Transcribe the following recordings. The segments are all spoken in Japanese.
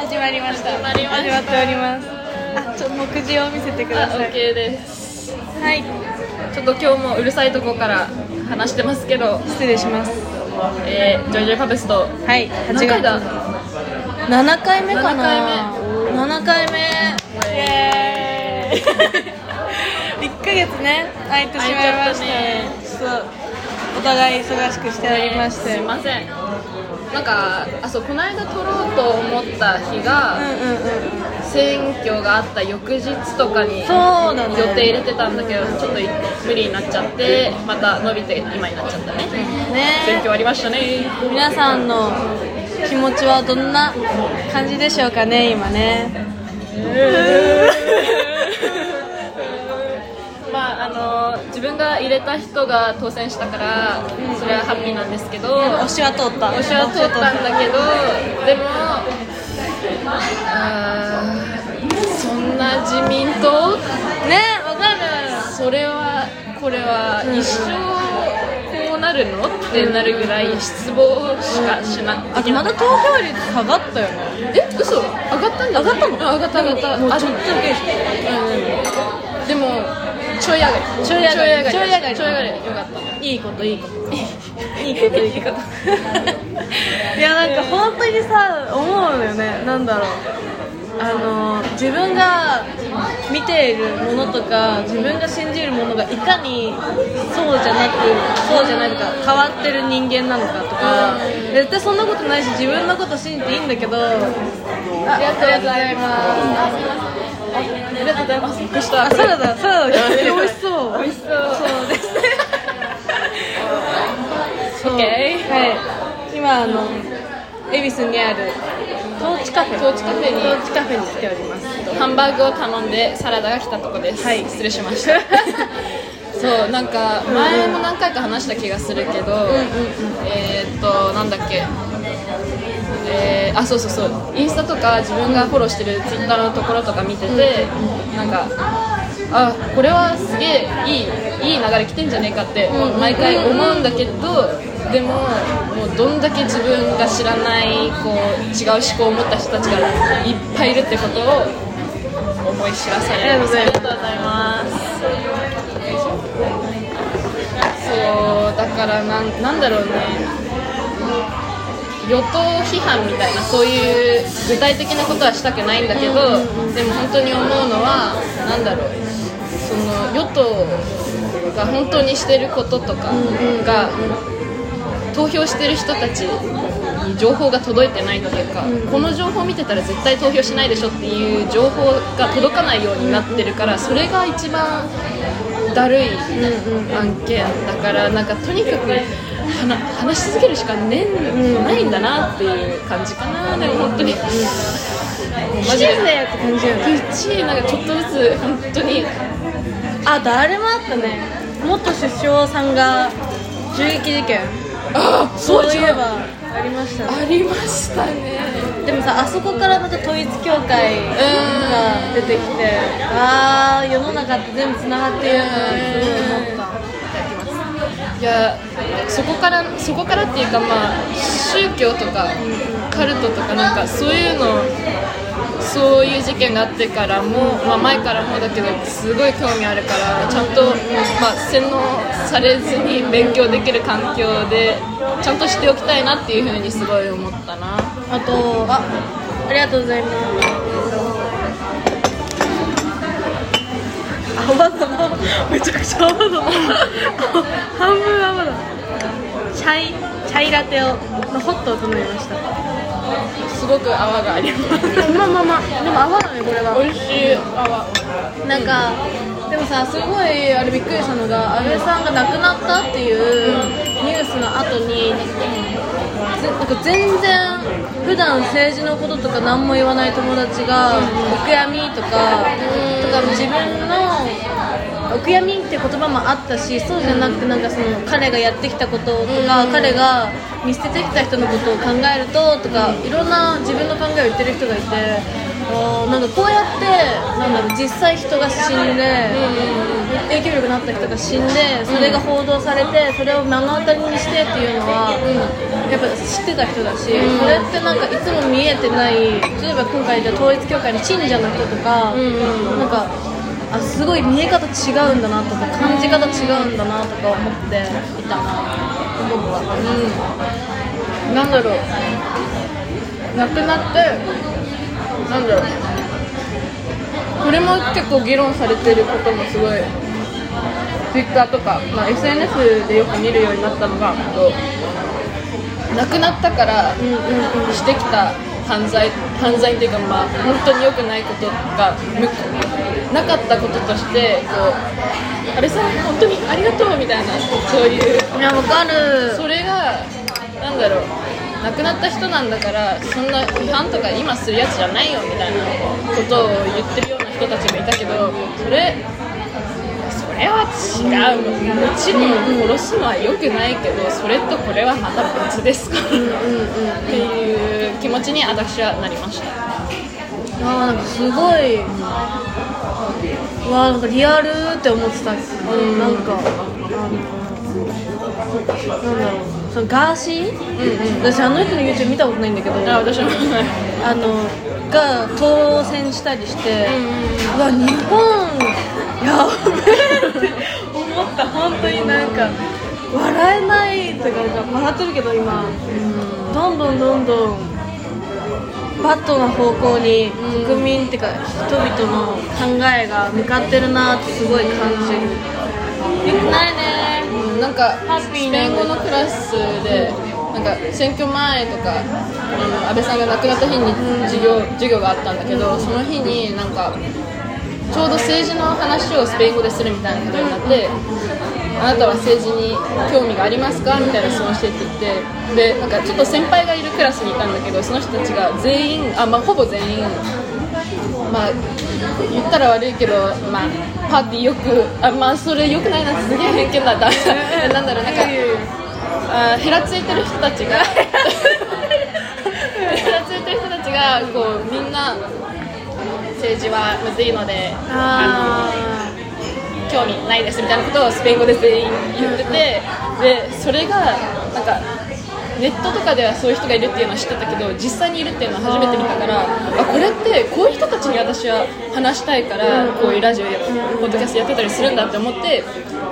始まりました。始まりま始まっております。あちょっと目次を見せてくだあさい。OK です。はい。ちょっと今日もうるさいとこから話してますけど、失礼します。えー、ジョイジョイパペスト。はい何回だ？7回目かな。7 7回目。イエーイ。1ヶ月ね空いてしまいました。ね。お互い忙しくしておりまして、すいませんなんかあそうこの間撮ろうと思った日が、うんうんうん選挙があった翌日とかに予定入れてたんだけどちょっと無理になっちゃってまた伸びて今になっちゃったね。選ね挙ありましたね。皆さんの気持ちはどんな感じでしょうかね今ね。ま ああの自分が入れた人が当選したからそれはハッピーなんですけど推しは通った。推しは通ったんだけどでもそんな自民党？ねわかる。それはこれは一生こうなるの？ってなるぐらい失望しかしなあとまだ投票率下がったよね。え嘘？上がったんだ上がったの？うん上がった上がった。あちょっとでもちょい上がり。ちょい上がり。ちょい上がり。ちょい上がり。よかった。いいこといいこと。いいこと。いいこと。いやなんか本当にさ思うのよね。なんだろう。あの自分が見ているものとか自分が信じるものがいかにそうじゃなくそうじゃないとか変わってる人間なのかとか絶対そんなことないし自分のこと信じていいんだけど。あありがとうございますがとうございますびっくりしたあサラダサラダ。が美味しそう。美味しそう。そう。です。ねそう OK はい。今あの恵比寿にあるトーチカフェトーチカフェ。にトーチカフェに来ております。ハンバーグを頼んでサラダが来たとこです、はい。失礼しました。そうなんか前も何回か話した気がするけど、えーっとなんだっけえーあそうそうそう。インスタとか自分がフォローしてるツイッターのところとか見てて、なんかあこれはすげえいいいい流れ来てんじゃねえかって毎回思うんだけどでももうどんだけ自分が知らないこう違う思考を持った人たちがいっぱいいるってことを思い知らされますありがとうございますありがとうございます。そうだからなんなんだろうね与党批判みたいなそういう具体的なことはしたくないんだけど、でも本当に思うのはなんだろうその与党が本当にしてることとかが、投票してる人たちに情報が届いてないっていうか、この情報見てたら絶対投票しないでしょっていう情報が届かないようになってるからそれが一番だるい案件だからなんかとにかく話話し続けるしかねんないんだなっていう感じかな。でも本当に。マジでぜって感じよね。なんかちょっとずつ本当に。あ誰もあったね。元首相さんが銃撃事件。あそういえば。ありましたね。ありましたね。でもさあそこからまた統一教会が出てきてああ世の中って全部つながってるんだなって思ったいやそこからそこからっていうかまあ宗教とかカルトとかなんかそういうのそういう事件があってからも、まあ、前からもだけどすごい興味あるからちゃんと、まあ、洗脳されずに勉強できる環境でちゃんとしておきたいなっていうふうにすごい思ったな。あとあありがとうございます。泡だなめちゃくちゃ泡だな。半分泡だチャイチャイラテをのホットを頼みました。すごく泡があります。まあまあま。あでも泡だねこれは。美味しい泡。なんかでもさすごいあれびっくりしたのが安倍さんが亡くなったっていうニュースの後にぜなんか全然普段政治のこととか何も言わない友達がお悔やみとかとか自分のお悔やみって言葉もあったしそうじゃなくてなんかその彼がやってきたこととか彼が見捨ててきた人のことを考えるととかいろんな自分の考えを言ってる人がいてあーなんかこうやってなんだろう実際人が死んで影響力のあった人が死んでそれが報道されてそれを目の当たりにしてっていうのはやっぱ知ってた人だし、うん。それってなんかいつも見えてない例えば今回で統一教会の信者の人とか、うんうん。なんかあすごい見え方違うんだなとか感じ方違うんだなとか思っていたな。思ったうん。なんだろう。亡くなってなんだろう。これも結構議論されてることもすごい Twitter とか、まあ、SNS でよく見るようになったのがこう亡くなったからしてきた犯罪犯罪っていうかまあ本当に良くないことがなかったこととしてこう安倍さん本当にありがとうみたいなそういう。いやわかる。それがなんだろう亡くなった人なんだからそんな批判とか今するやつじゃないよみたいなことを言ってるような人たちもいたけどそれそれは違う。もちろん殺すのは良くないけどそれとこれはまた別ですか。らっていう気持ちに私はなりました。あーなんかすごい、うわーなんかリアルって思ってた、ん。なんかあのなんだろうそのガーシー、うんうん。私あの人の YouTube 見たことないんだけどあ私もあのが当選したりして、うんうわ日本やべえって思った。本当になんか笑えないとかなんか笑ってるけど今、どんどんどんどんバットな方向に国民っていうか人々の考えが向かってるなってすごい感じる。よくないね。うんなんかスペイン語のクラスでなんか選挙前とかあの安倍さんが亡くなった日に授業授業があったんだけどその日になんかちょうど政治の話をスペイン語でするみたいなことになってあなたは政治に興味がありますか？みたいな質問してって言ってでなんかちょっと先輩がいるクラスにいたんだけどその人たちが全員あ、まあ、ほぼ全員まあ言ったら悪いけど、まあ、パーティーよくあまあそれよくないなすげえ偏見だった。なんだろうなんかあへらついてる人たちがへらついてる人たちがこうみんな政治はむずいのでああの興味ないですみたいなことをスペイン語で全員言っててでそれがなんかネットとかではそういう人がいるっていうのは知ってたけど実際にいるっていうのは初めて見たからあこれってこういう人たちに私は話したいからこういうラジオやポッドキャストやってたりするんだって思って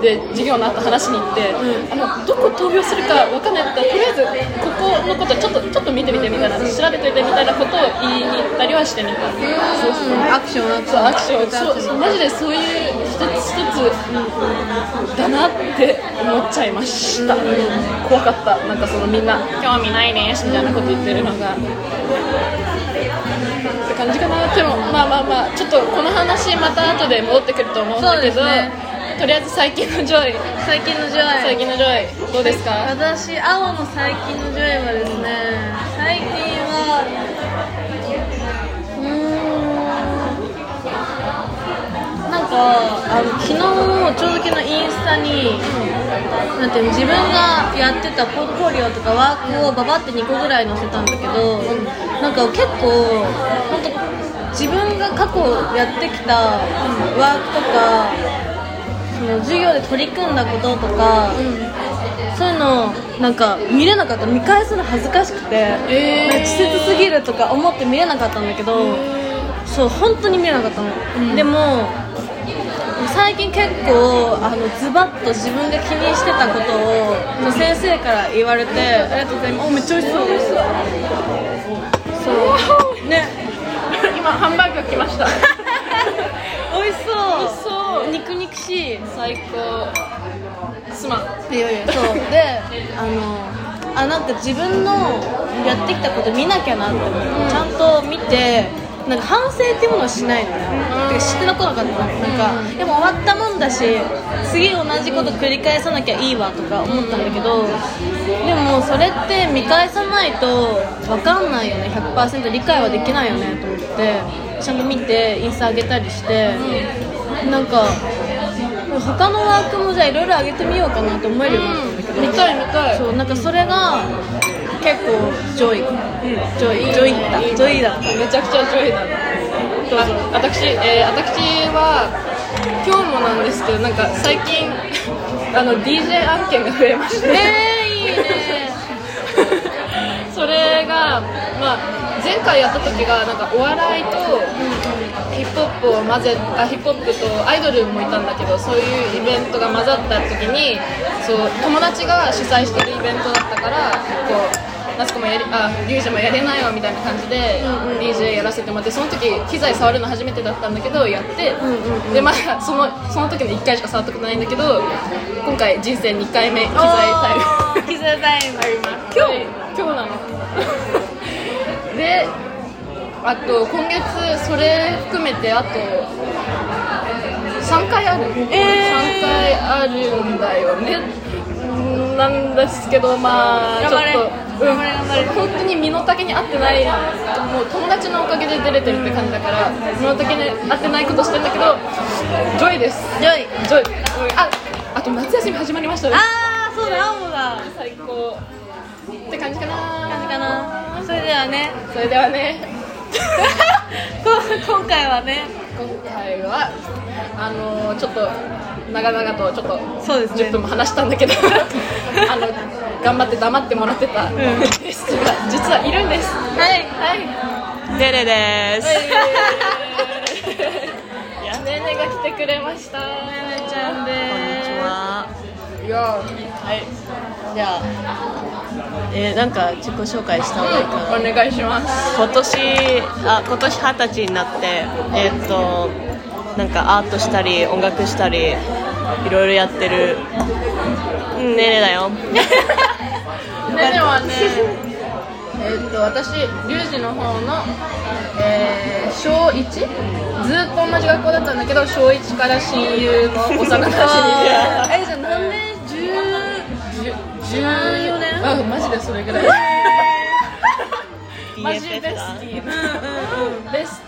で授業の後話しに行って、あのどこ投票するか分かんないったらとりあえずここのことちょっとちょっと見てみてみたいな調べといてみたいなことを言いに行ったりはしてみた。そうそうーアクションアクション。そうアクション。そうそうマジでそういう一つ一つだなって思っちゃいました、怖かった。なんかそのみんな興味ないですみたいなこと言ってるのが。って感じかなでもまあまあまあちょっとこの話また後で戻ってくると思うんだけど、ね。とりあえず最近の joy。最近の joy。最近の joy。どうですか？私青の最近の joy はですね最近はなんかあの昨日ちょうど昨日インスタになんていうの自分がやってたポートフォリオとかワークをババって2個ぐらい載せたんだけどなんか結構本当自分が過去やってきたワークとかその授業で取り組んだこととか、そういうのなんか見れなかった見返すの恥ずかしくて、えー稚拙すぎるとか思って見れなかったんだけど、そう本当に見れなかったの、でも最近結構あのズバッと自分が気にしてたことを先生から言われてありがとうございます。おめっちゃ美味しそう。ですそう。ね。今ハンバーグが来ました美味しそう。美味しそう肉肉しい最高。すまんいやいやそう。であのあなんか自分のやってきたこと見なきゃなって思って、ちゃんと見てなんか反省っていうものをしないのよ、てか知ってなこなかったのなんか、でも終わったもんだし次同じこと繰り返さなきゃいいわとか思ったんだけど、でもそれって見返さないと分かんないよね。100%理解はできないよねと思ってちゃんと見てインスタ上げたりして、なんか他のワークもじゃあいろいろ上げてみようかなと思えるようになったんだけど、見たい見たい。そうなんかそれが結構上位、上位上位だ上位だ。っためちゃくちゃ上位だどうぞ。私、えー、私は今日もなんですけどなんか最近 あの DJ 案件が増えまして。えー、いいね が、まあ、前回やった時がなんかお笑いとヒップホップを混ぜあヒップホップとアイドルもいたんだけどそういうイベントが混ざった時にそう友達が主催してるイベントだったからこう夏子もやりあリュウジもやれないわみたいな感じで DJ やらせてもらってその時機材触るの初めてだったんだけどやって、でまあそのその時の1回しか触ったことないんだけど今回人生2回目機材タイム。機材タイム今日 今日なの。であと今月それ含めてあと3回ある、えー。3回あるんだよね。うんなんですけどまあちょっと、うん、頑張れ頑張れ本当に身の丈に合ってないもう友達のおかげで出れてるって感じだから身の丈に合ってないことしてんだけど joy です。 joy。joy。ああと夏休み始まりましたねああそうだ。青もだ。最高。って感じかな。感じかな。それではね。それではね。こ今回はね。今回はあのちょっと長々とちょっとそうですね。10分も話したんだけど あの頑張って黙ってもらってたゲストが実はいるんです。はい。はい。デレです。ねねが来てくれました。ねねちゃんでこんにちは。いやはい。じゃあ、えー、なんか自己紹介した方がいいかな？お願いします。今年あ今年二十歳になってえーっとなんかアートしたり音楽したりいろいろやってる。うんねねだよ。ねねはねえーっと私リュウジの方の、えー小 1? ずっと同じ学校だったんだけど小1から親友の幼なじみで。えじゃあ何年？14年？あマジでそれぐらい。マジベステ DFS だィーベスティ。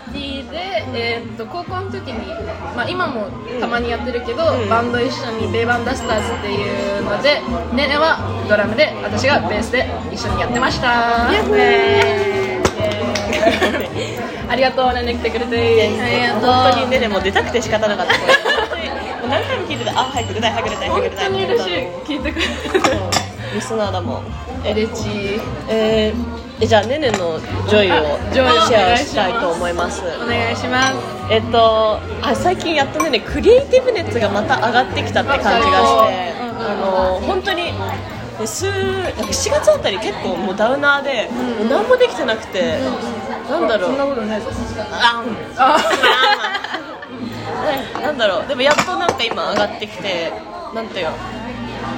ーで、えーっと高校の時に、まあ、今もたまにやってるけど、バンド一緒にベイバンダスターズっていうのでねねはドラムで私がベースで一緒にやってましたありがとうねね来てくれて本当にねでも出たくて仕方なかった。何回も聞いてた。あ早く出たい早く出たい早く本出たい。本当に嬉しい聞いてくれてリスナーだもん。エレチえーえじゃあねねの joy をシェアしたいと思います。お願いします。えっとあ最近やっとねねクリエイティブ熱がまた上がってきたって感じがして、あの本当に。で数なんか7月あたり結構もうダウナーで、もう何もできてなくて、なんだろう。そんなことない なんだろう。でもやっとなんか今上がってきてなんていうの。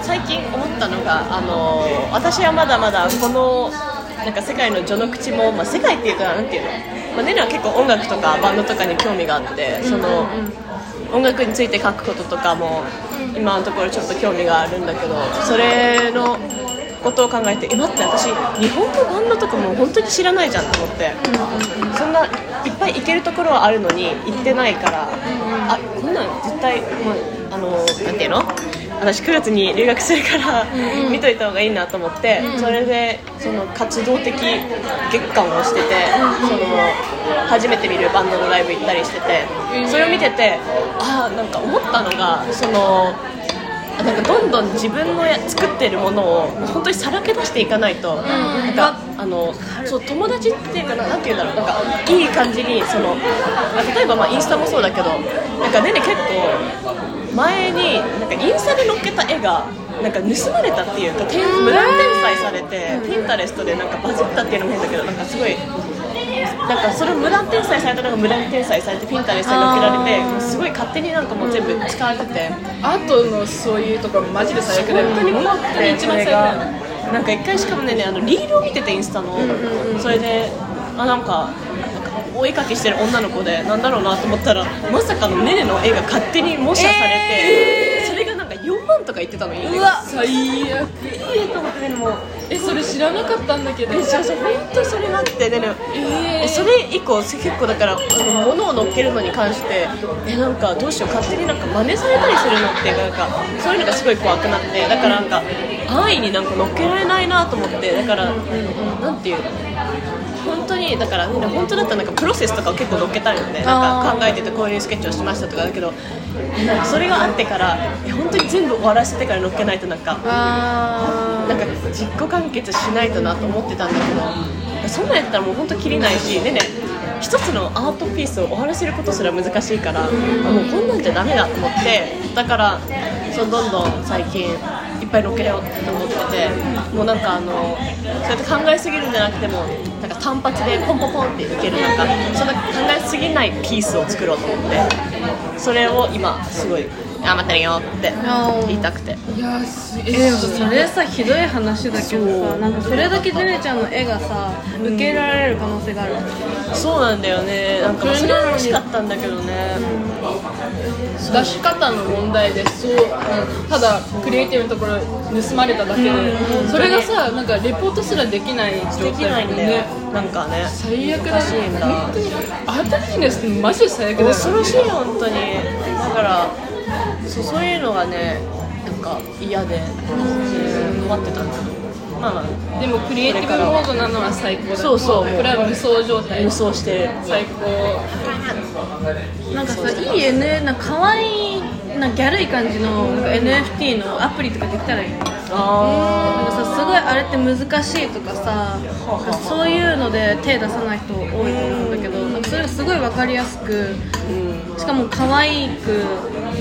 最近思ったのがあの私はまだまだこのなんか世界の序の口も、まあ、世界っていうかなんていうの、まあ、ねねは結構音楽とかバンドとかに興味があってその音楽について書くこととかも今のところちょっと興味があるんだけどそれのことを考えてえ待って私日本のバンドとかも本当に知らないじゃんと思って。そんないっぱい行けるところはあるのに行ってないからあこんなん絶対、まあ、あのなんていうの？私9月に留学するから見といた方がいいなと思ってそれでその活動的月間をしててその初めて見るバンドのライブ行ったりしててそれを見ててああなんか思ったのがそのあなんかどんどん自分のや作ってるものを本当にさらけ出していかないと、なんかあのそう友達っていうかななんていうんだろうなんかいい感じにそのあ例えばまあインスタもそうだけどなんかねね結構前になんかインスタで載っけた絵がなんか盗まれたっていうか転無断転載されてピンタレストでなんかバズったっていうのも変だけどなんかすごいなんかそれを無断転載されたのが無断転載されてピンタレストに載っけられてもうすごい勝手になんかもう全部使われてて。アートのそういうところマジで最悪だよ本当に本当に一番最悪なんか一回しかもねあのリールを見ててインスタの、それであなんかお絵かきしてる女の子でなんだろうなと思ったらまさかのねねの絵が勝手に模写されて、それがなんか4万とか言ってたのいいね。うわ最悪。えと思ってねもうえそれ知らなかったんだけど。えそうそう本当にそれがあって。ねねええそれ以降結構だからあの物を乗っけるのに関してえなんかどうしよう。勝手になんか真似されたりするのってなんかそういうのがすごい怖くなって。だからなんか安易になんか乗っけられないなと思って。だから、なんていうの？本当にだから、ね、本当だったらなんかプロセスとかを結構乗っけたいのねなんか考えててこういうスケッチをしましたとか。だけどなんかそれがあってからえ本当に全部終わらせてから乗っけないとなんかあなんか実行完結しないとなと思ってたんだけどそんなんやったらもう本当きりないしねね一つのアートピースを終わらせることすら難しいから、もうこんなんじゃダメだと思ってだからそうどんどん最近いっぱいロケようって思っててもうなんかあのそうやって考えすぎるんじゃなくてもなんか単発でポンポンポンっていけるなんかそんな考えすぎないピースを作ろうと思ってそれを今すごい頑張ってるよって言いたくて。いやえでもそれさひどい話だけどさなんかそれだけジェネちゃんの絵がさ受け入れられる可能性がある、そうなんだよね。なんかそれは嬉しかったんだけどね、出し方の問題でそうただクリエイティブのところ盗まれただけで、それがさなんかレポートすらできない状できないんだよ、ね。なんかね。最悪だ難しいんだ。本当に。アートビジネスってマジで最悪だよ恐ろしいよ本当に。だからそうそういうのがねなんか嫌でうん困ってたんだけどまあまあでもクリエイティブモードなのは最高だ。そうそう。これは無双状態。無双してる。最高。なんかさいい N なんか可愛いなギャルい感じのなんか NFT のアプリとかできたらいいなんかあさすごいあれって難しいとかさそういうので手出さない人多いと思うんだけどそれがすごい分かりやすくしかも可愛く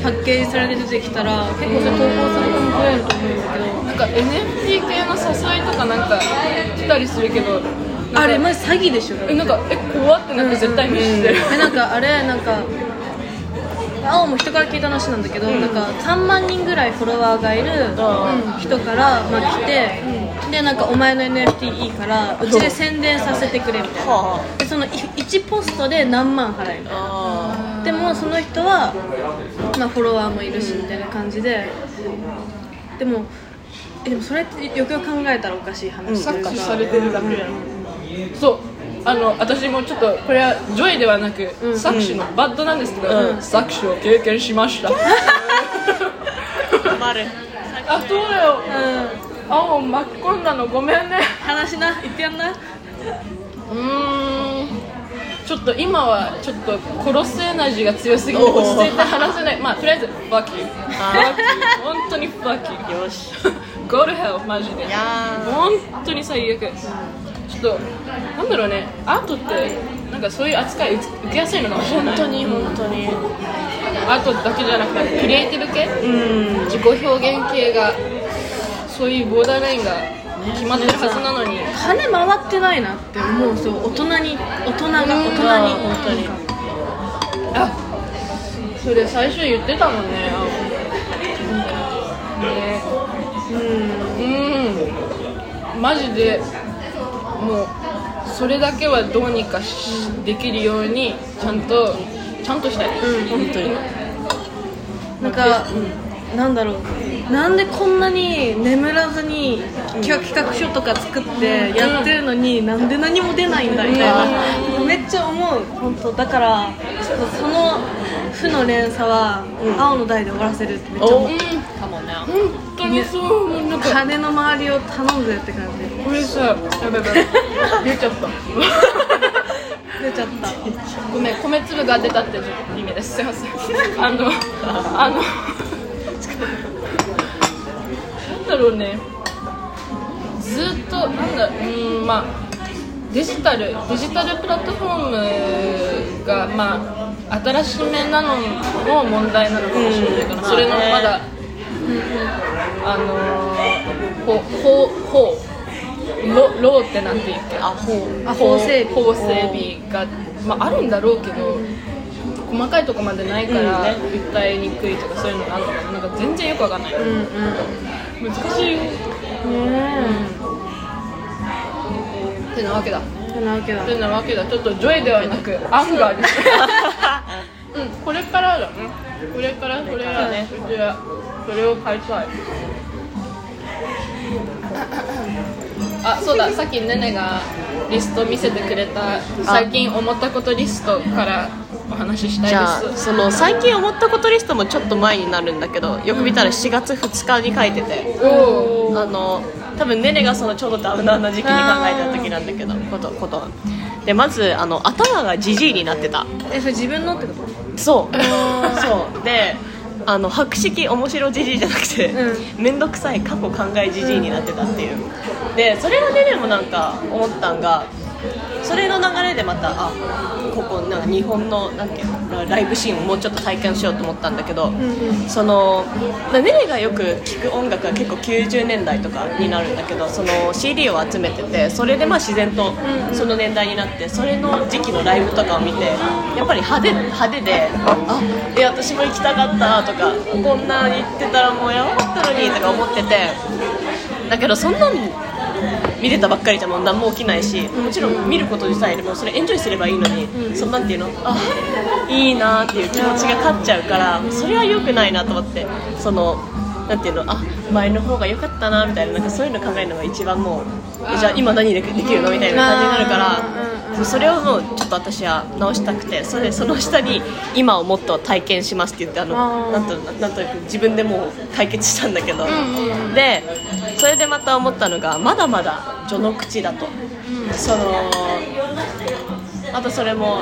パッケージされて出てきたら結構それ投稿する人も増えると思うんだけど。なんか NFT 系の誘いとかなんか来たりするけどあれマジ詐欺でしょ。えなんかえ怖ってなって絶対無視してる、えなんかあれなんか青も人から聞いた話なんだけど、なんか3万人ぐらいフォロワーがいる人から、まあ、来て、でなんかお前の NFT いいからうちで宣伝させてくれみたいな。はでその1ポストで何万払える。あでもその人は、まあ、フォロワーもいるしみたいな感じで。でもえでもそれってよくよく考えたらおかしい話。というか搾取されてるだけやん。そう。あの私もちょっとこれは joy ではなく、搾取の bad なんですけど、うん。搾取を経験しました。あ困るあそうだよ。うん。青を巻き込んだのごめんね。話な言ってやんな。うーんちょっと今はちょっと殺すエナジーが強すぎて落ち着いて話せない。まあとりあえず you あ fuck you 本当に fuck you よし。Go to hell マジで。いや本当に最悪。ちょっとなんだろうね。アートってなんかそういう扱い受けやすいのかもしれない。本当に本当に。アートだけじゃなくてクリエイティブ系？うん。自己表現系がそういうボーダーラインが決まってるはずなのに。金回ってないなって思うそう大人に大人が大人に。本当に。あそれ最初言ってたもんねねうん。マジでもうそれだけはどうにかしできるようにちゃんとちゃんとしたい、本当に。なんか、なんだろう。なんでこんなに眠らずに企画企画書とか作ってやってるのに、なんで何も出ないんだみたいな、めっちゃ思う。本当。だからちょっとその負の連鎖は、青の台で終わらせるってめっちゃ思う。うん。かもね。本当にそうなんか。金の周りを頼むぜって感じ。これさやばいやばい 出ちゃった。出ちゃった。ごめん。米粒が出たって意味です。すいません。あのあのなんだろうね。ずっとなんだうんまあデジタルデジタルプラットフォームがまあ新しめなのも問題なのかもしれないから、それのまだ、あのー、ほほほロローってなんて言ってあほう。あ法整備。法整備が、まあ、あるんだろうけど細かいとこまでないから訴えにくいとかそういうのがあるのかな。なんか全然よくわかんない、うんうん。難しいよ。ねってなわけだ。てなわけだ。てなわけだ。ちょっと joy ではなく anger です うん。これからだね。これからこれだねうちはそれを買いたい。あそうだ。さっきねねがリスト見せてくれた最近思ったことリストからお話ししたいじゃあその最近思ったことリストもちょっと前になるんだけどよく見たら7月2日に書いてて。おおあの多分ネネがそのちょうどダウナーな時期に考えてた時なんだけどことことは。でまずあの頭がジジイになってた。えそれ自分のってこと？そう。そう。であの博識面白じじいじゃなくて面倒、くさい過去考えじじいになってたっていう。でそれはねでもなんか思ったんがそれの流れでまたあここなんか日本のなんていうのライブシーンをもうちょっと体感しようと思ったんだけど、そのまあネネがよく聴く音楽は結構90年代とかになるんだけどその CD を集めててそれでまあ自然とその年代になってそれの時期のライブとかを見てやっぱり派手派手であえ私も行きたかったとかこんなに行ってたらもうやばかったのにとか思っててだけどそんなん見れたばっかりじゃもう何も起きないしもちろん見ること自体でもそれエンジョイすればいいのに、そんなんていうの？あいいなっていう気持ちが勝っちゃうからそれは良くないなと思ってそのなんていうの？あ前の方が良かったなみたいななんかそういうの考えるのが一番もうえじゃあ今何でできるのみたいな感じになるからそれをもうちょっと私は直したくてそれでその下に今をもっと体験しますって言ってあのなんとなんとなく自分でもう解決したんだけど、でそれでまた思ったのがまだまだ序の口だと、そのあとそれも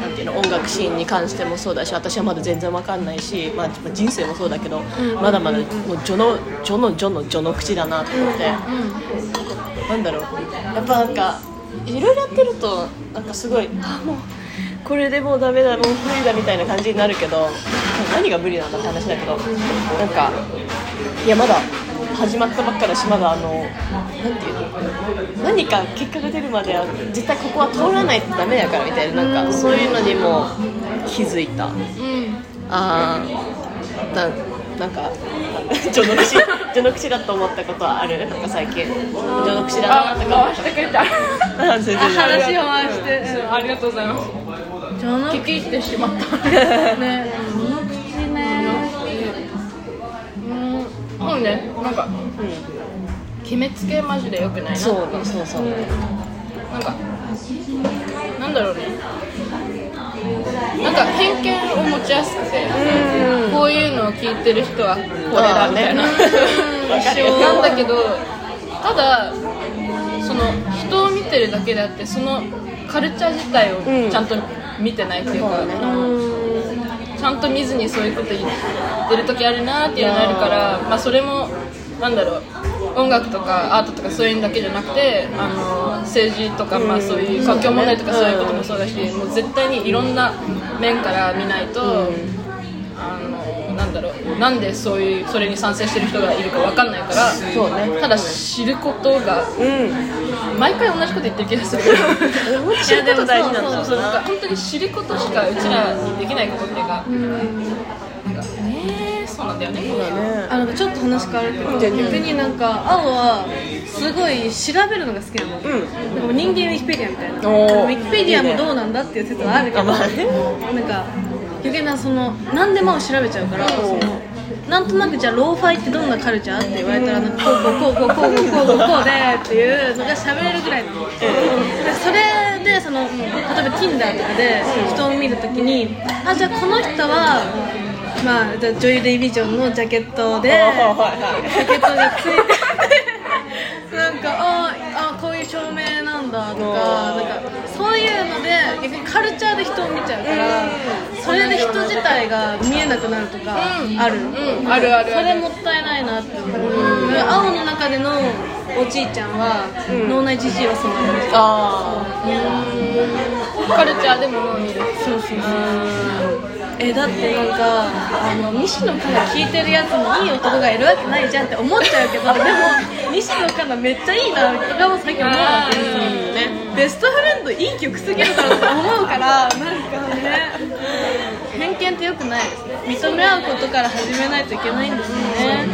なんていうの音楽シーンに関してもそうだし私はまだ全然わかんないし、まあ、まあ人生もそうだけど、まだまだもう序の序の序の序の口だなと思って、なんだろう。やっぱなんかいろいろやってるとなんかすごいあもうこれでもうダメだもう無理だみたいな感じになるけど何が無理なんだって話だけどなんかいやまだ始まったばっかだしまだあのなんていうの何か結果が出るまでは絶対ここは通らないとダメだからみたいななんかそういうのにも気づいた。あーななんか序の口序の口だと思ったことはある？なんか最近。序の口だなとか思ったしてくれてああ 全然。話を回して。ありがとうございます。序の聞き入ってしまったね序の口 ねうん。もうねなんか決めつけマジでよくないな。そうそうそう。なんかなんだろうね。なんか偏見を持ちやすくてこういうのを聞いてる人はこれだみたいな、なんだけどただその人を見てるだけであってそのカルチャー自体うん。をちゃんと見てないっていうか、そうね。あのちゃんと見ずにそういうこと言ってる時あるなっていうのがあるから、まあ、それもなんだろう音楽とかアートとかそういうのだけじゃなくてあの政治とか、まあ、そういう環境問題とかそういうこともそうだし、もう絶対にいろんな面から見ないと、あのなんだろうなんでそういうそれに賛成してる人がいるかわかんないからそうね。ただ知ることがうん。毎回同じこと言ってる気がする。けども知ること大事なんだろうそうなんかな本当に知ることしかうちらにできないことっていうか、なんかねえそうなんだよね。そうだね。あのちょっと話変わるけど逆になんか青はすごい調べるのが好きなの、うん。なんかもう人間ウィキペディアみたいな。ウィキペディアもどうなんだっていう説はあるけどあまあね。なんか余計なその何でも調べちゃうからそのなんとなくじゃあローファイってどんなカルチャーって言われたらなんかこうこうこうこうこうこうこうこうでっていうのが喋れるぐらいなのでそれでその例えば Tinder とかで人を見るときにあじゃあこの人はまあじゃ女優デイビジョンのジャケットでジャケットがついててなんかああこういう照明なんだとかなんかそういうので逆にカルチャーで人を見ちゃう体が見えなくなるとかある、うん。あるあるそれもったいないなって思う、青の中でのおじいちゃんは、脳内じじいはそんな感じあカルチャーでものを見る。そうそうそうえだってなんかあの西野カナ聞いてるやつにいい男がいるわけないじゃんって思っちゃうけど でも西野カナめっちゃいいなって最近思うわけですよねベストフレンドいい曲すぎるだろうと思うからなんかね。偏見ってよくないですね。認め合うことから始めないといけないんですよね。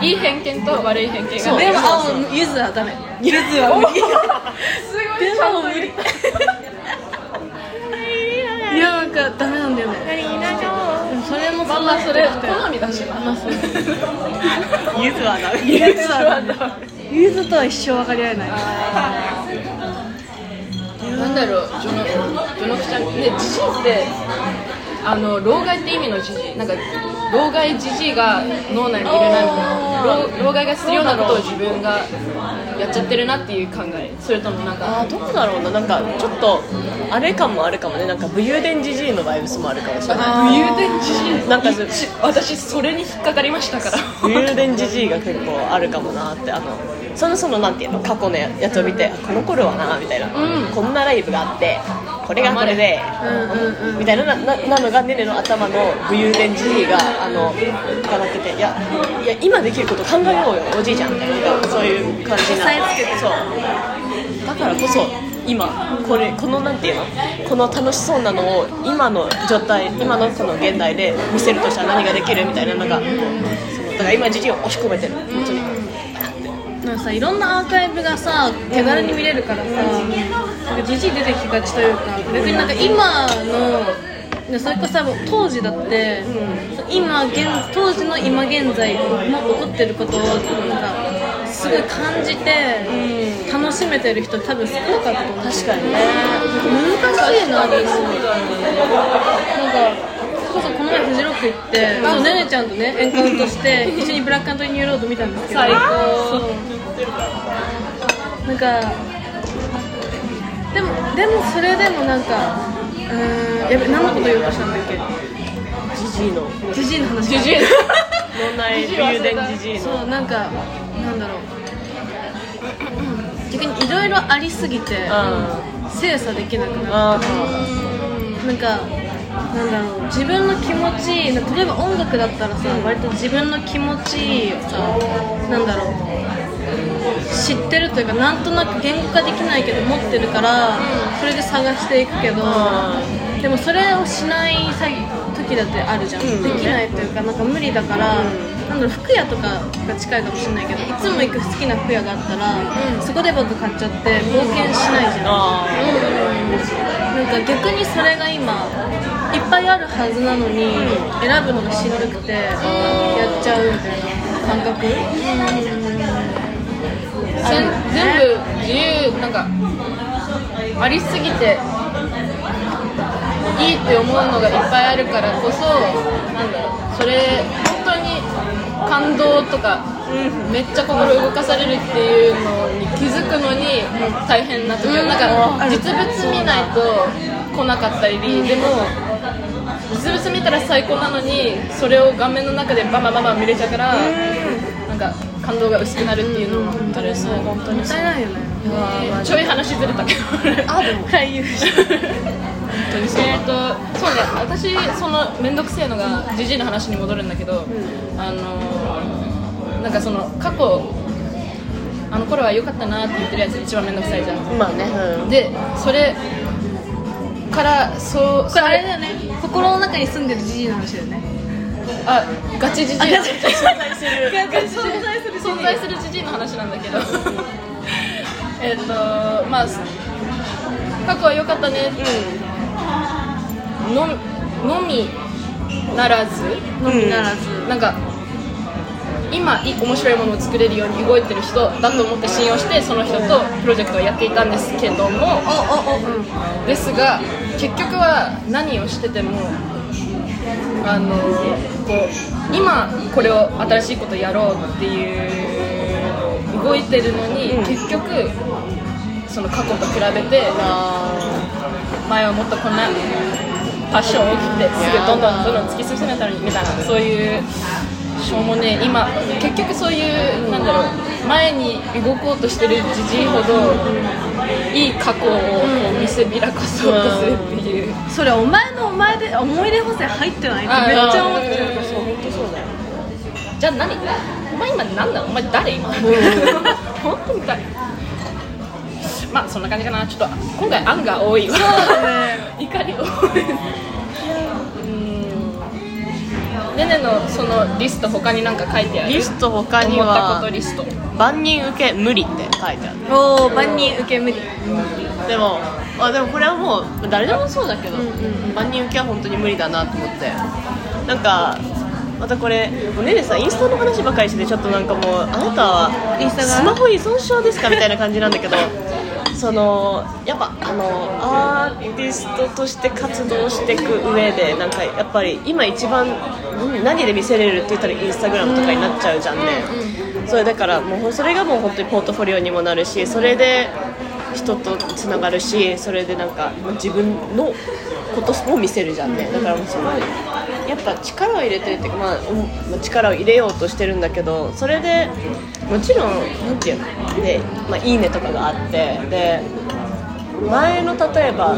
いい偏見と悪い偏見がでも青ゆずはダメ。ゆずは無理。すごいでも無理。いやなんかダメなんだよね。それもまあまあそれ好みだしなまあそうあゆずはなゆずはダメ。ゆずとは一生分かり合えない。なんだろう序の序の口ちゃん。ねじじいってあの老害って意味のじじいなんか老害じじいが脳内にいるなみたいな。老老害がするようなことを自分がやっちゃってるなっていう考えそれともなんかあーどうだろうな。なんかちょっとあれ感もあるかもね。なんか武勇伝じじいのバイブスもあるかもしれない。武勇伝じじい。なんかし私それに引っかかりましたから。武勇伝じじいが結構あるかもなってあのそのそのなんていうの過去のやつを見てこの頃はなみたいな、うん。こんなライブがあってこれがこれでうんうんうんみたいななななのがねねの頭の武勇伝じじいがあの伺ってていやいや今できること考えようよおじいちゃんみたいなそういう感じなそう。だからこそ今これこのなんていうのこの楽しそうなのを今の状態今のこの現代で見せるとしたら何ができるみたいなのがそのだから今じじいを押し込めてる本当になんかさいろんなアーカイブがさ手軽に見れるからさなんかじじい出てきがちというか逆になんか今のでそれこそ当時だって、今現当時の今現在も起こってることをなんかすごい感じて楽しめてる人多分少なかったと思う。確かにね。難しいなと思うなんかこそこの前フジロック行ってそうねねちゃんとねエンカウントして一緒にブラックアントニーニューロード見たんですけど。最高そうなんかでもでもそれでもなんかうーんやべ何のこと言おうとしたんだっけ？じじいの。ジジイの話。じじい問題。武勇伝じじいの。そうなんかなんだろう。逆にいろいろありすぎて精査できなくなるあなんかなんだろう。自分の気持ち例えば音楽だったらさ割と自分の気持ちをさなんだろう。知ってるというかなんとなく言語化できないけど持ってるからそれで探していくけどでもそれをしない時だってあるじゃん。うん。できないというかなんか無理だからなんだろう服屋とかが近いかもしれないけどいつも行く好きな服屋があったらそこで僕買っちゃって冒険しないじゃん。あなんか逆にそれが今ぱいあるはずなのに選ぶのがしんどくてやっちゃうみたいな感覚？全全部自由なんかありすぎていいって思うのがいっぱいあるからこそなんだろうそれ本当に感動とか、めっちゃ心動かされるっていうのに気づくのに大変な時は、なんか実物見ないと来なかったりでも実物見たら最高なのにそれを画面の中でバンバンバンバン見れちゃうから、なんか感動が薄くなるっていうのも本当にそう本当にもったいないよね。ちょい話ずれたけどあでも。回遊しえーとそうね私その面倒くせえのがジジイの話に戻るんだけど、あのなんかその過去あの頃は良かったなって言ってるやつ一番面倒くさいじゃん。まあねうん。でそれからそうこれあれだよね。心の中に住んでるじじいの話だよね。あガチジジイ。あガチ 存在する存在する存在するジジイの話なんだけど。えっとまあ過去は良かったね。ののみならず。のみならず。なんか今いい面白いものを作れるように動いてる人だと思って信用してその人とプロジェクトをやっていたんですけども。ですが結局は何をしててもあのこう今これを新しいことやろうっていう動いてるのに、うん。結局その過去と比べて前はもっとこんなパッションを起きてすぐどんどんどんどん突き進めたのにみたいなそういうしょうもね今結局そういうなんだろう前に動こうとしてるじじいほどいい過去をこう見せびらかそうとするっていう。それお前のお前で思い出補正入ってないって。あめっちゃ思ってる。そう本当そうだよじゃあ何？お前今何だ？お前誰今？本当に誰？まあそんな感じかな。ちょっと今回案が多いわ。ね。怒り多い。うんねねのそのリスト他に何か書いてある？リスト他に思ったこはとリスト。万人受け無理って書いてある。おお万人受け無理。でもあでもこれはもう誰でもそうだけど、うんうん。万人受けは本当に無理だなと思って。なんかまたこれねねさんインスタの話ばかりしててちょっとなんかもうあなたはスマホ依存症ですかみたいな感じなんだけど そのやっぱあのアーティストとして活動していく上でなんかやっぱり今一番ん何で見せれるって言ったらインスタグラムとかになっちゃうじゃんね、それだからもうそれがもう本当にポートフォリオにもなるしそれで人とつながるしそれでなんか自分のことも見せるじゃんね。だからもうすごいやっぱ力を入れてるっていうか、まあ、力を入れようとしてるんだけどそれでもちろんなんていうので、まあ、いいねとかがあってで前の例えば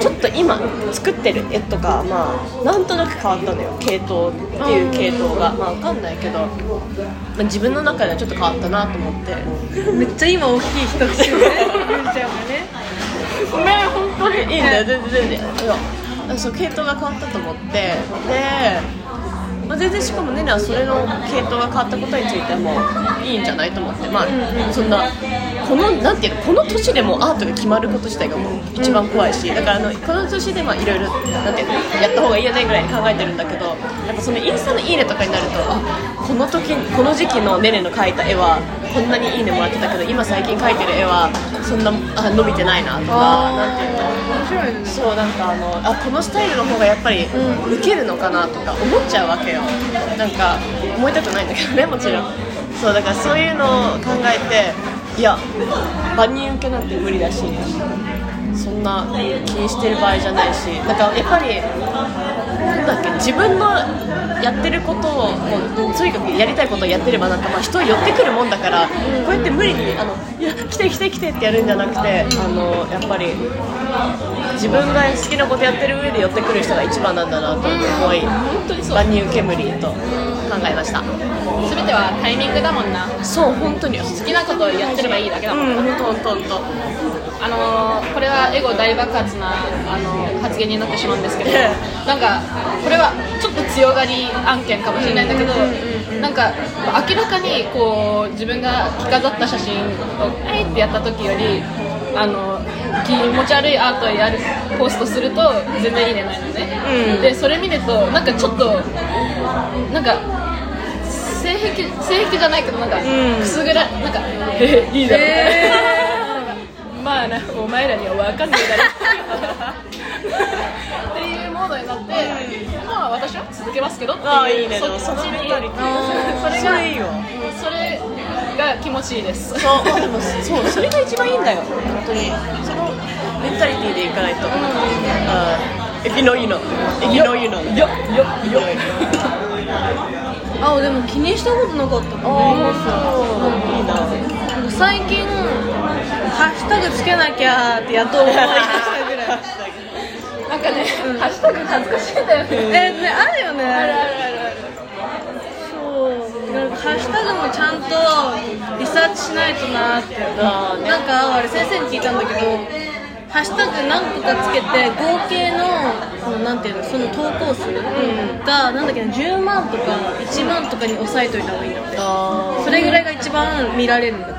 ちょっと今作ってる絵とかまあなんとなく変わったのよ。系統っていう系統が。まあわかんないけど、まあ、自分の中ではちょっと変わったなと思って。めっちゃ今大きい一口をね ゆうちゃんがね。ごめん本当に。いいんだよ全然全然。いやそう系統が変わったと思って。で、まあ、全然しかもねねはそれの系統が変わったことについてもいいんじゃないと思って。まあそんなこのなていうのこの年でもアートが決まること自体がもう一番怖いし。だからあのこの年でまあいろいろなんていうのやった方がいいよねぐらいに考えてるんだけどやっぱそのインスタのいいねとかになるとあこの時この時期のねねの描いた絵はこんなにいいねもらってたけど今最近描いてる絵はそんなあ伸びてないなとかなんていうの。面白いねそうなんかあのあこのスタイルの方がやっぱりウケるのかなとか思っちゃうわけよ。なんか思いたくないんだけどねもちろん。そうだからそういうのを考えていや万人受けなんて無理だしそんな気にしてる場合じゃないしだからやっぱりなんだっけ自分のやってることをもうとにかくやりたいことをやってればなんかまあ人は寄ってくるもんだからこうやって無理にあのいや来て来て来てってやるんじゃなくてあのやっぱり自分が好きなことやってる上で寄ってくる人が一番なんだなと思い本当にそう。万人受け無理と考えました。全てはタイミングだもんな。そう本当に好きなことをやってればいいだけだもん、うん本当本当本当あのーこれはエゴ大爆発な、あのー発言になってしまうんですけどなんかこれはちょっと強がり案件かもしれないんだけどなんか明らかにこう自分が着飾った写真を「えい!」ってやった時よりあの気持ち悪いアートをやるポストすると全然いいねないのね、うん。でそれ見るとなんかちょっとなんか性癖性癖じゃないけどなんか、ん。くすぐらなんか「えいいだろ」まあなお前らには分かんないだろ。っていうモードになって、まあ私は続けますけどっていうああいいねでそっちもそのメンにタリティそれがそれいいわ。うんそれが気持ちいいです。そう。でもそうそれが一番いいんだよ。本当に。そのメンタリティーでいかないと、あエピのいいの。エピのいいの。よよよあでも気にしたことなかった。ああいいななんか最近ハッシュタグつけなきゃってやっと思い出したぐらい。なんかね、ハッシュタグ恥ずかしいんだよね、えねあるよねあるあるある。そう。なんかハッシュタグもちゃんとリサーチしないとなってなんかあれ先生に聞いたんだけどハッシュタグ何個かつけて合計のそのなんていうのその投稿数がなんだっけな10万とか1万とかに抑えといた方がいいんだってあそれぐらいが一番見られるんだ。っ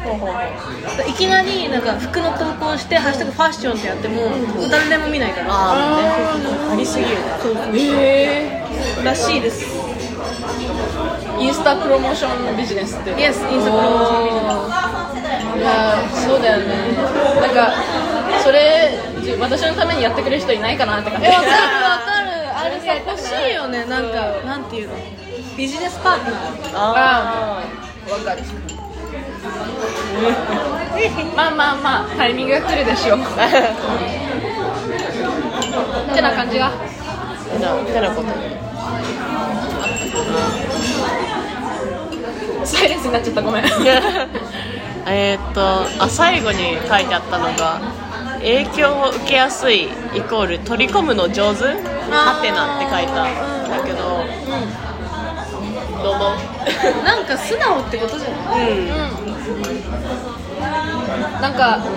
ていきなりなんか服の投稿して「ハッシュタグファッション」ってやっても誰でも見ないから。ありすぎる。そうそう。えらしいです。ー、インスタプロモーションビジネスって Yes インスタプロモーションビジネスいやそうだよねなんかそれじ私のためにやってくれる人いないかなって感じ。えわかるわかる。あれさ欲しいよね。なんかなんていうの？ビジネスパートナー。あわかる。まあまあまあタイミングが来るでしょう。ってな感じが。あてなてなことサイレンスになっちゃった。ごめん。えーっとあ最後に書いてあったのが影響を受けやすいイコール取り込むの上手？はてなって書いたんだけど、どう思う なんか素直ってことじゃない？うん。なんか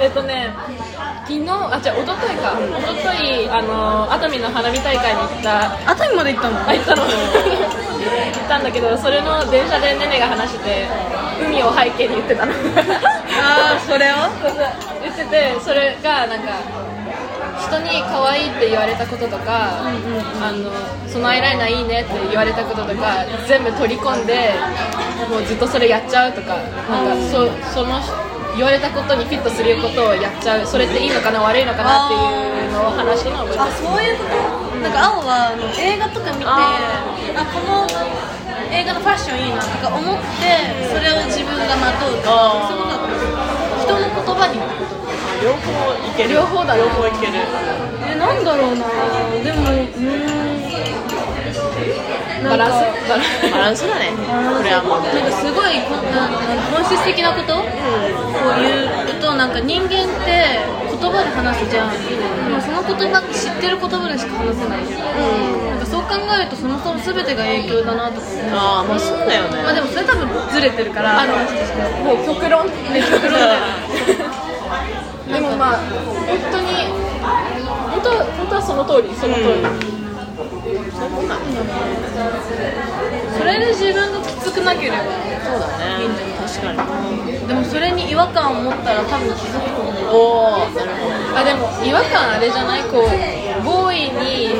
えっとね昨日あじゃあ一昨日か。一昨日あの熱海の花火大会に行った。熱海まで行ったの？あ行ったの。行ったんだけどそれの電車でねねが話してて海を背景に言ってたのああそれを？言っててそれがなんか人に可愛いって言われたこととか、あのそのアイライナーいいねって言われたこととか全部取り込んでもうずっとそれやっちゃうとかなんかそその言われたことにフィットすることをやっちゃう。それっていいのかな悪いのかなっていうのを話したのを覚えてあます。そういうこと？なんか青はあの映画とか見てあこの映画のファッションいいなとか思ってそれを自分がまとうとそういうことだった人の言葉に両方いける。両方だね両方いける。えなんだろうな。でもうーんバランスバランスだね。これはもう。なんかすごいこんな本質的なこと？を言うとなんか人間って言葉で話すじゃん。でもその言葉って知ってる言葉でしか話せないじゃん。なんかそう考えるとそもそも全てが影響だなとか思う。ああまあそうだよね。まあでもそれ多分ずれてるから。あのもう極論。ね極論。でもまあ本当に本当は本当はその通りその通り、それで自分がきつくなければそう。だね確かにでもそれに違和感を持ったら多分気づくと思うおおなるほどあでも違和感あれじゃないこうボーイに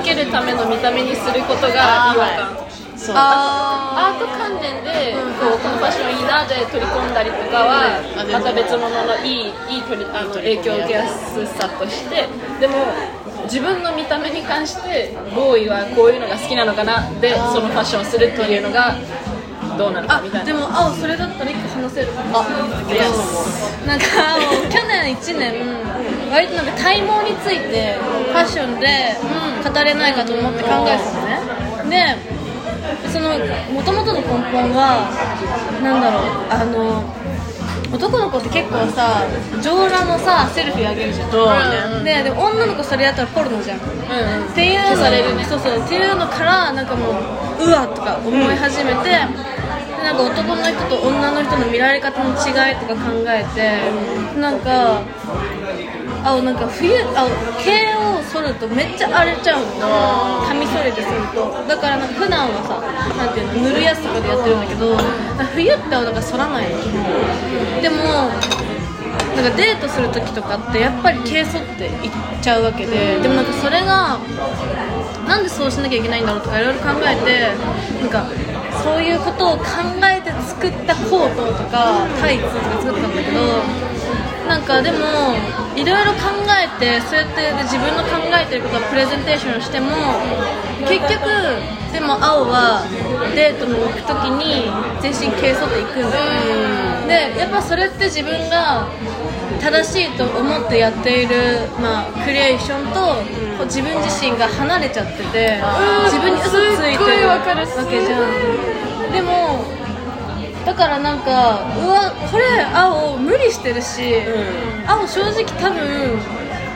受けるための見た目にすることが違和感そう。あアート関連でこうこのファッションいいなで取り込んだりとかはまた別物のいいいい取りあの影響を受けやすさとして。でも自分の見た目に関してボーイはこういうのが好きなのかなでそのファッションをするっていうのがどうなのかあみたいな。でも青それだったら一個話せるありがとう。なんか青去年1年割となんか体毛についてファッションで語れないかと思って考えてたのね。でその元々の根本はなんだろうあの男の子って結構さ上裸のさセルフィーあげるじゃん。そう。ねででも女の子それやったらポルノじゃん。うんうん。っていう消されるね。そうそう。っていうのからなんかもううわとか思い始めて、でなんか男の人と女の人の見られ方の違いとか考えてなんかあなんか冬あ毛を剃るとめっちゃ荒れちゃうの。髪剃りですると。だからなんか普段はさなんていうの塗るやつとかでやってるんだけど冬ってなんか剃らないの基本。でもなんかデートする時とかってやっぱり毛剃っていっちゃうわけででもなんかそれがなんでそうしなきゃいけないんだろうとかいろいろ考えてなんかそういうことを考えて作ったコートとかタイツとか作ったんだけどなんかでもいろいろ考えてそうやって自分の考えてることをプレゼンテーションしても結局でも青はデートに行く時に全身毛剃っていくんだ。よでやっぱそれって自分が正しいと思ってやっている、まあ、クリエーションと、こう自分自身が離れちゃってて自分に嘘ついてる。わけじゃんだからなんかうわこれ青無理してるし、青正直多分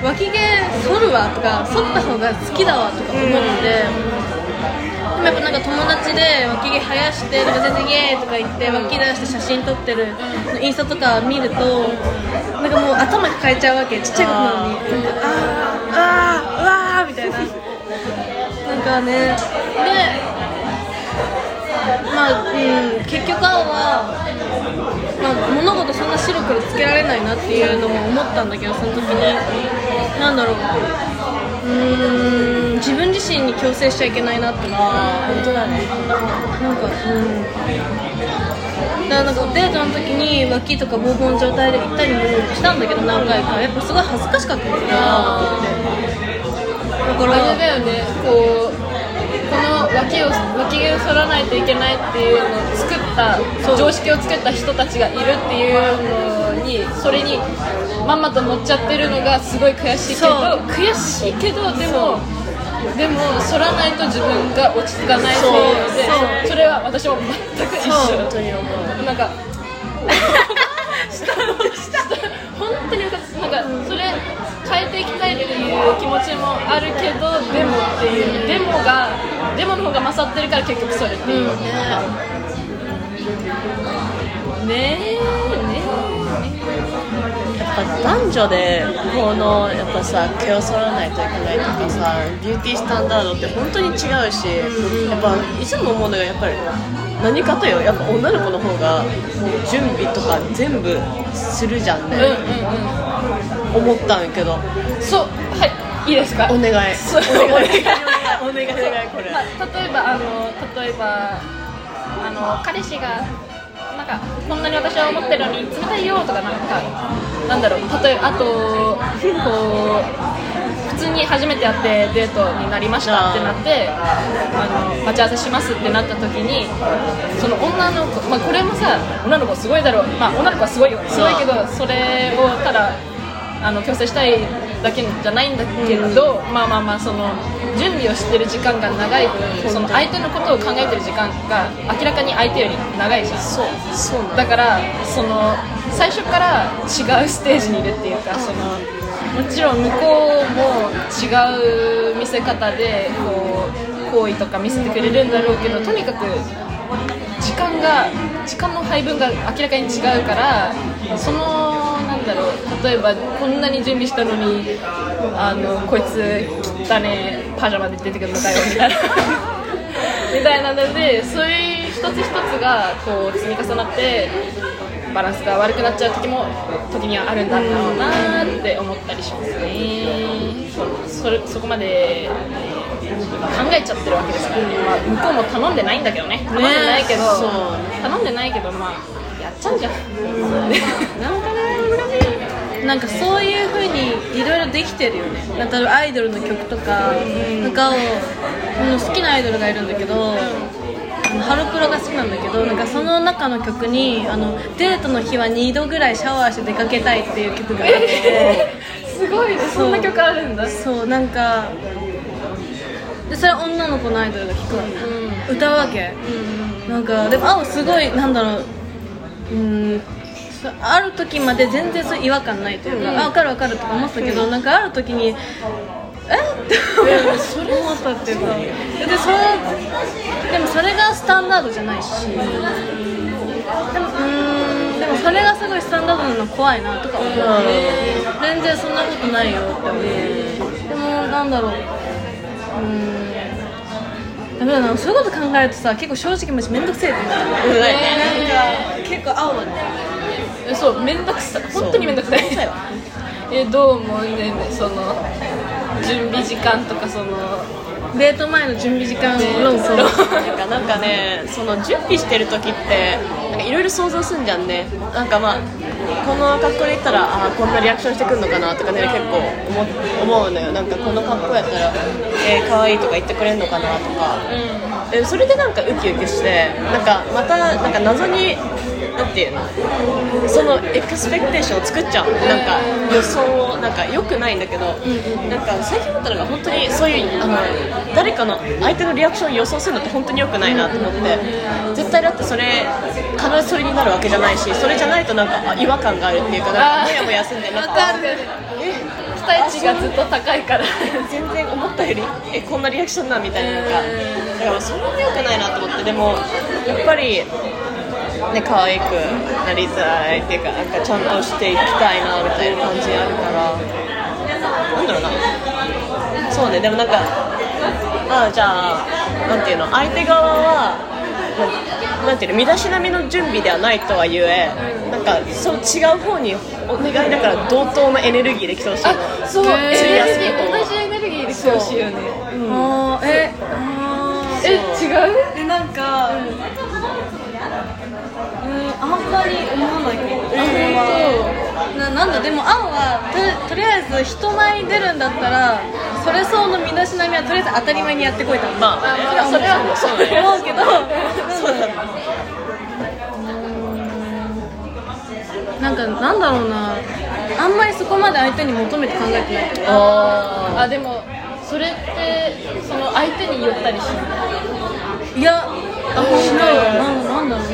脇毛剃るわとか剃った方が好きだわとか思って、でもやっぱなんか友達で脇毛生やしてなんか全然イエーイとか言って脇出して写真撮ってるインスタとか見るとなんかもう頭抱えちゃうわけちっちゃいことなのに。なんかあーあーうわーみたいな。なんかね。でまあ、うん、結局青は、まあ、物事そんな白黒つけられないなっていうのも思ったんだけどその時になんだろううん自分自身に強制しちゃいけないなって思って本当だねなんかうんだからなんかデートの時に脇とかボーボーの状態で行ったりもしたんだけど何回かやっぱすごい恥ずかしかったんですよだかあれらだよねこう脇を脇毛を剃らないといけないっていうのを作った常識を作った人たちがいるっていうのにそれにまんまと乗っちゃってるのがすごい悔しいけど悔しいけどでもでも剃らないと自分が落ち着かないっていうのでそれは私も全く一緒。本当に思う。なんか 本当になんかそれ変えていきたいっていう気持ちもあるけどでもっていうでもがでもの方が勝ってるから結局それっていう、ねえねやっぱ男女でこのやっぱさ毛を剃らないといけないとかさビューティースタンダードって本当に違うしやっぱいつも思うのがやっぱり何かとよやっぱ女の子の方がもう準備とか全部するじゃんね、うんうんうん。思ったんやけど。そうはいいいですか？お願い。お願い。お願い。お願い。これ。まあ、例えばあの例えばあの彼氏がなんかこんなに私は思ってるのに冷たいよとかなんかなんだろう。例えばあとこう普通に初めて会ってデートになりましたってなってあの待ち合わせしますってなった時にその女の子、まあ、これもさ女の子すごいだろう、まあ、女の子はすごいよすごいけどそれをただあの強制したいだけじゃないんだけど、まあまあまあその準備をしてる時間が長い分その相手のことを考えてる時間が明らかに相手より長いじゃん。そうそうだ。からその最初から違うステージにいるっていうかそのもちろん向こうも違う見せ方でこう行為とか見せてくれるんだろうけどとにかく時間が時間の配分が明らかに違うからそのだろう。例えばこんなに準備したのにあのこいつ汚ねパジャマで出てくるのかよみたいな。みたいなのでそういう一つ一つがこう積み重なってバランスが悪くなっちゃう時も時にはあるんだろうなって思ったりしますね。そそれそこまで考えちゃってるわけですからね、まあ、向こうも頼んでないんだけどね。頼んでないけど、そう頼んでないけどまあやっちゃうじゃん。なんかね。なんかそういう風にいろいろできてるよね。なんか例えばアイドルの曲とかとかをうん好きなアイドルがいるんだけど、ハロプロが好きなんだけどなんかその中の曲にあのデートの日は2度ぐらいシャワーして出かけたいっていう曲があって。すごいね。そんな曲あるんだ。そうなんかでそれは女の子のアイドルが弾く、歌うわけ、なんかでも青すごいなんだろううん。そある時まで全然そう違和感ないというか、あ分かる分かるとか思ってたけど、なんかある時にえ？ってそれ思ったっていうかでそれでもそれがスタンダードじゃないしでもうーんでもそれがすごいスタンダードなの怖いなとか思う、全然そんなことないよって思う、でもなんだろう。うーんダメだなそういうこと考えるとさ結構正直マジめんどくせえってなるうん。なんか結構青だね。えそうめんどくさい本当にめんどくさい。えどう思うねその準備時間とかその。デート前の準備時間論争。なんかなんかねその準備してる時っていろいろ想像すんじゃんね。なんかまあこの格好で言ったらあーこんなリアクションしてくるのかなとかね結構思思うのよ。なんかこの格好やったらえー、可愛いとか言ってくれるのかなとか、えそれでなんかウキウキしてなんかまたなんか謎になんていうの？そのエクスペクテーションを作っちゃう。なんか予想をなんか良くないんだけど、なんか最近思ったのが本当にそういうあの誰かの相手のリアクションを予想するのって本当に良くないなと思って絶対だってそれ必ずそれになるわけじゃないしそれじゃないとなんかあ違和感があるっていうかなんかもやもやすんでなんか期待値がずっと高いから。全然思ったよりえこんなリアクションなんみたいな。なんかだからそれも良くないなと思ってでもやっぱりね可愛くなりたいっていうかなんかちゃんとしていきたいなみたいな感じあるから。なんだろうな。そうねでもなんかあじゃあなんていうの相手側はななんていうの身だしなみの準備ではないとはいえなんかそう違う方にお願いだから同等のエネルギーで来てほしいの。そう。同じエネルギーで来てほしいよね。あーえあーえ違う。えなんかうんあんまり思わないかもそれはななんだでも青はととりあえず人前に出るんだったらそれ相応の身だしなみはとりあえず当たり前にやってこいたんだまあねそれはそ思うけど。そうだね。なんかなんだろうな。あんまりそこまで相手に求めて考えてない。ああでもそれってその相手に言ったりしない？いやあしないなんだろうなんだろう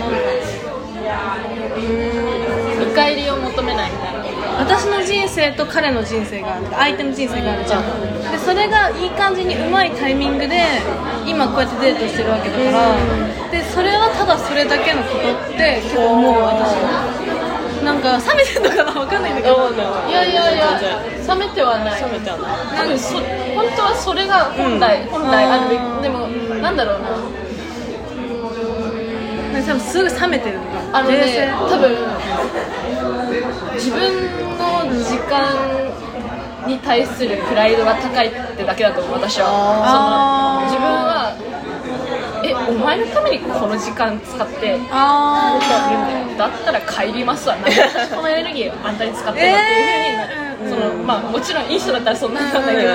見返りを求めないみたいな私の人生と彼の人生がある相手の人生があるじゃん。でそれがいい感じにうまいタイミングで今こうやってデートしてるわけだからでそれはただそれだけのことって結構思う私は。なんか冷めてるのかな分かんないんだけど。いやいやいや冷めてはない。冷めてはない。多分そ本当はそれが本来、本来あるべうん。きでもなんだろうな多分すぐ冷めてるあのね多分自分の時間に対するプライドが高いってだけだと思う私は。その自分はえお前のためにこの時間使ってあだったら帰りますわこ のエネルギーをあんたに使ってるのっていうふうに、そのまあ、もちろんいい人だったらそんなんだけど、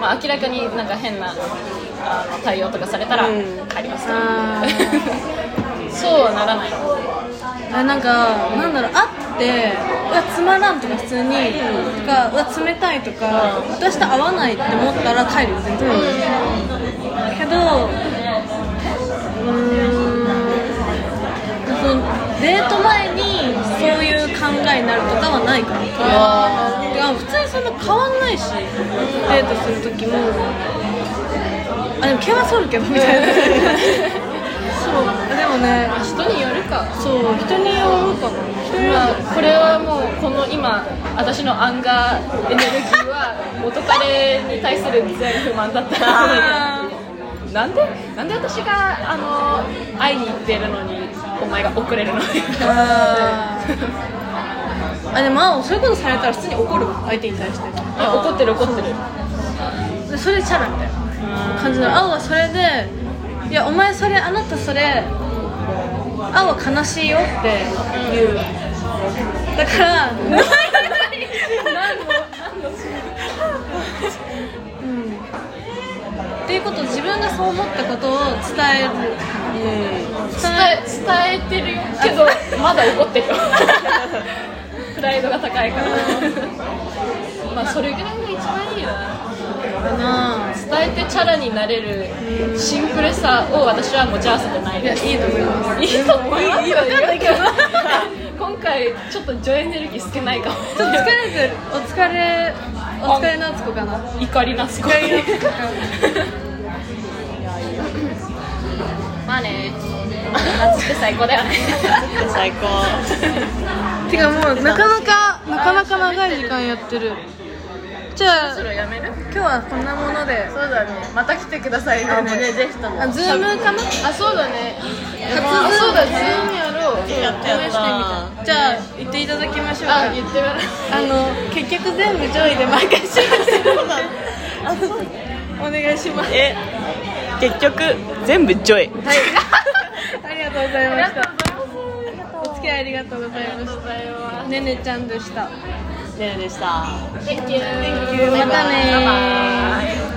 まあ、明らかになんか変なあの対応とかされたらうん。帰ります。ーあー そうはならない。あなんかなんだろう会ってうわつまらんとか普通に、とかうわ冷たいとか、私と合わないって思ったら帰るよ全然、けどうーんそのデート前にそういう考えになるとかはないからいや普通にそんな変わんないしデートする時も。あでも毛は剃るけどみたいな そう。でもね。人によるか。そう。人によるかなまあ、これはもうこの今私のアンガーエネルギーは元彼に対する全不満だったあなんで？なんで私があの会いに行ってるのにお前が遅れるのあでも青そういうことされたら普通に怒る相手に対して。怒ってる怒ってる。でそれでチャラみたいな感じの。青はそれでいやお前それあなたそれ青は悲しいよって言う。だからうんっていうこと自分がそう思ったことを伝える伝え伝えてるよけどまだ怒ってるよプライドが高いからまあそれぐらいが一番いいよなかな伝えてチャラになれるシンプルさを私は持ち合わせてないですいいと思います。いいと思います。いいわかんないけど今回ちょっとジョエネルギー少ないかも。ちょっと疲れ。てるお疲れお疲れ夏子かな。怒り夏子。かまあね。夏って最高だよね。最高。てかもうなかなかなかなか長い時間やってるじゃあ。やめる？今日はこんなもので。そうだね。また来てくださいね。ねぜひとも。あズームかな？あそうだね。初あそうだズームやろう。やったやったじゃあ言っていただきましょうか。あ言ってあの結局全部上位で毎回しますお願いします。え結局全部ジョイはい。ありがとうございました。お付き合いありがとうございました。ねねちゃんでしたレナでした。Thank you. Thank you. またね